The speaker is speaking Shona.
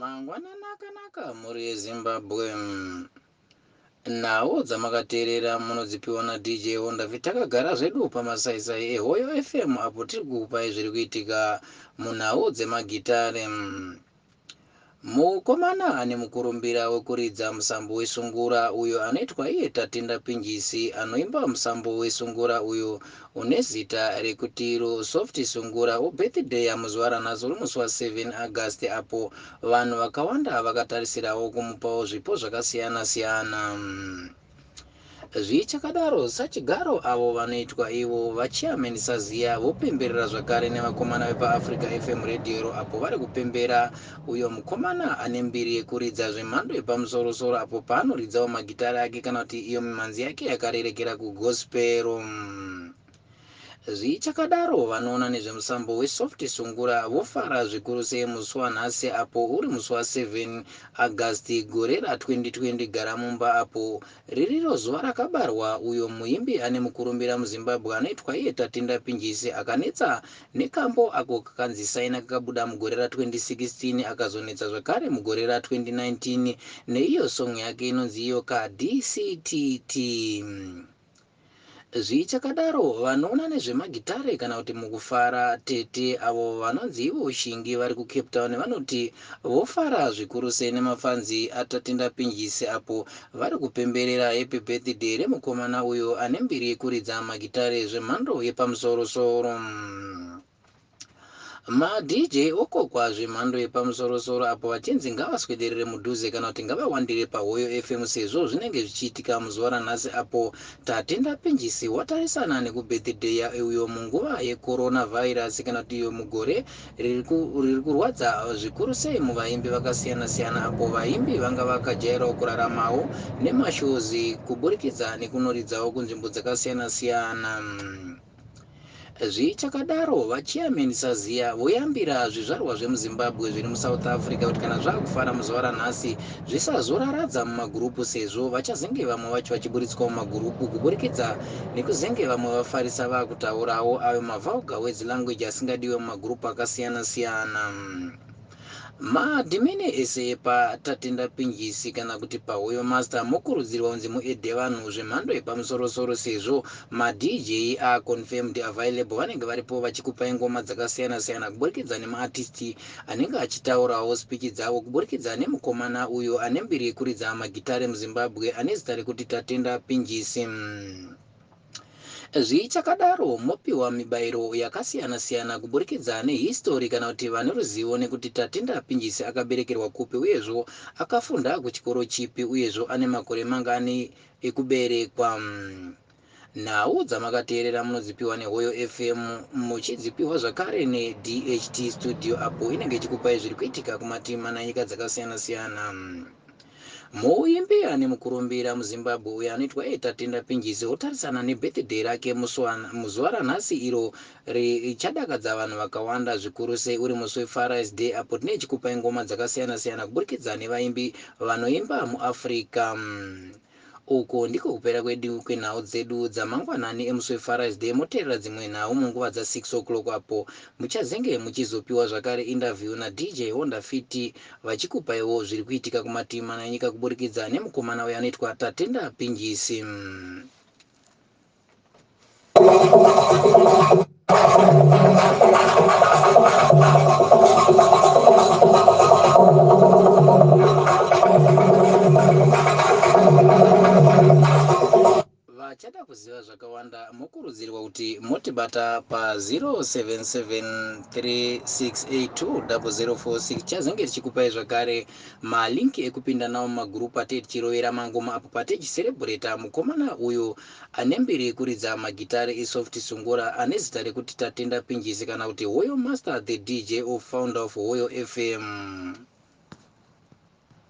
mangwanani akanaka mhuri yezimbabwe. Nhau dzamakateerera munodzipiwa nadj hondafi takagara zvedu pamasaisai ehoyo fm apo tiri kukupai zviri kuitika munhau dzemagitare mukomana ane mukurumbira wekuridza musambo wesungura uyo anoitwa iye tatenda pinjisi anoimba musambo wesungura uyo une zita rekuti rosoft sungura webirthday yamuzuva ranhasi uri musi wa7 agasti apo vanhu vakawanda vakatarisirawo kumupawo zvipo zvakasiyana-siyana zvichakadaro sachigaro avo vanoitwa ivo vachiamenisa vopemberera zvakare nevakomana vepaafrica fm radio apo vari kupembera. Uyo mukomana ane mbiri yekuridza zvemhando yepamusorosoro apo paanoridzawo magitari ake kana kuti iyo mimhanzi yake yakarerekera kugospero zvichakadaro vanoona nezvemusambo wesoft sungura vofara zvikuru sei musi wanhasi apo uri musi wa7 agasti gore ra2020 garamumba apo ririro zuva rakabarwa. Uyo muimbi ane mukurumbira muzimbabwe anoitwa iye tatenda pinjisi akanetsa nekambo ako kakanzisaina kakabuda mugore ra2016 akazonetsa zvakare mugore ra2019 neiyo song yake inonzi iyo kadctt zvichakadaro vanoona nezvemagitare kana kuti mukufara tete avo vanonzi ivo shingi vari kucape town vanoti vofara zvikuru sei nemafanzi atatenda pinjisi apo. Vari kupemberera happy birthday remukomana uyo ane mbiri yekuridza magitare zvemhando yepamusorosoro madj okokwa zvemhando yepamusorosoro apo vachinzi ngavaswederere mudhuze kana kuti ngavawandire pahoyo fm sezvo zvinenge zvichiitika muzuva ranhasi apo tatenda pinjisi watarisana nekubirthday uyo munguva yecoronavirus kana kuti iyo mugore riri kurwadza zvikuru sei muvaimbi vakasiyana-siyana apo vaimbi vanga vakajairawo kuraramawo nemashozi kuburikidza nekunoridzawo kunzvimbo dzakasiyana-siyana zvichakadaro vachiyamenisa ziya voyambira zvizvarwa zvemuzimbabwe zviri musouth africa kuti kana zvakufara muzuva ranhasi zvisazoraradza mumagurupu sezvo vachazenge vamwe vacho vachiburitswa mumagurupu kuburikidza nekuzenge vamwe vafarisa vaakutaurawo ayo mavhauga wedzi language asingadiwe mumagurupu akasiyana-siyana madhimene ese patatenda pinjisi kana kuti pahoyo master mokurudzirwa kunzi muedhe vanhu zvemhando yepamusorosoro sezvo madj aconfirmed available vanenge varipo vachikupai ngoma dzakasiyana-siyana kuburikidza nemaartisti anenge achitaurawo spichi dzavo kuburikidza nemukomana uyo ane mbiri yekuridza magitare muzimbabwe ane zita rekuti tatenda pinjisi zvichakadaro mopiwa mibayiro yakasiyana-siyana kuburikidza nehistori kana kuti vane ruzivo nekuti tatenda pinjisi akaberekerwa kupi uyezvo akafunda kuchikoro chipi uyezvo ane makore mangani ekuberekwa. Nhau dzamakateerera munodzipiwa nehoyo fm muchidzipiwa zvakare nedht studio apo inenge ichikupai zviri kuitika kumatima nyika dzakasiyana-siyana muimbi ane mukurumbira muzimbabwe uyo anoitwa etatenda pinjisi otarisana nebirthday rake muzuva ranhasi iro richadakadza vanhu vakawanda zvikuru sei uri musi wefaris day apo tine chikupai ngoma dzakasiyana-siyana kuburikidza nevaimbi vanoimba muafrica uko ndiko kupera kwedu kwenhau dzedu dzamangwanani emusi wefaris day. Moteerera dzimwe nhau munguva dza6 o'clock apo. Muchazenge muchizopiwa zvakare interview nadj honda fiti vachikupaiwo zviri kuitika kumatima nanyika kuburikidza nemukomana uyo anoitwa tatenda pinjisi vachada kuziva zvakawanda mokurudzirwa kuti motibata pa0773682046 chazenge tichikupai zvakare malinki ekupinda nawo mumagurupu atei tichirovera mangoma apo pateichiserebhureta mukomana uyo ane mbiri yekuridza magitare esoft sungura ane zita rekuti tatenda pinjisi kana kuti hoyo master the dj of founder of hoyo fm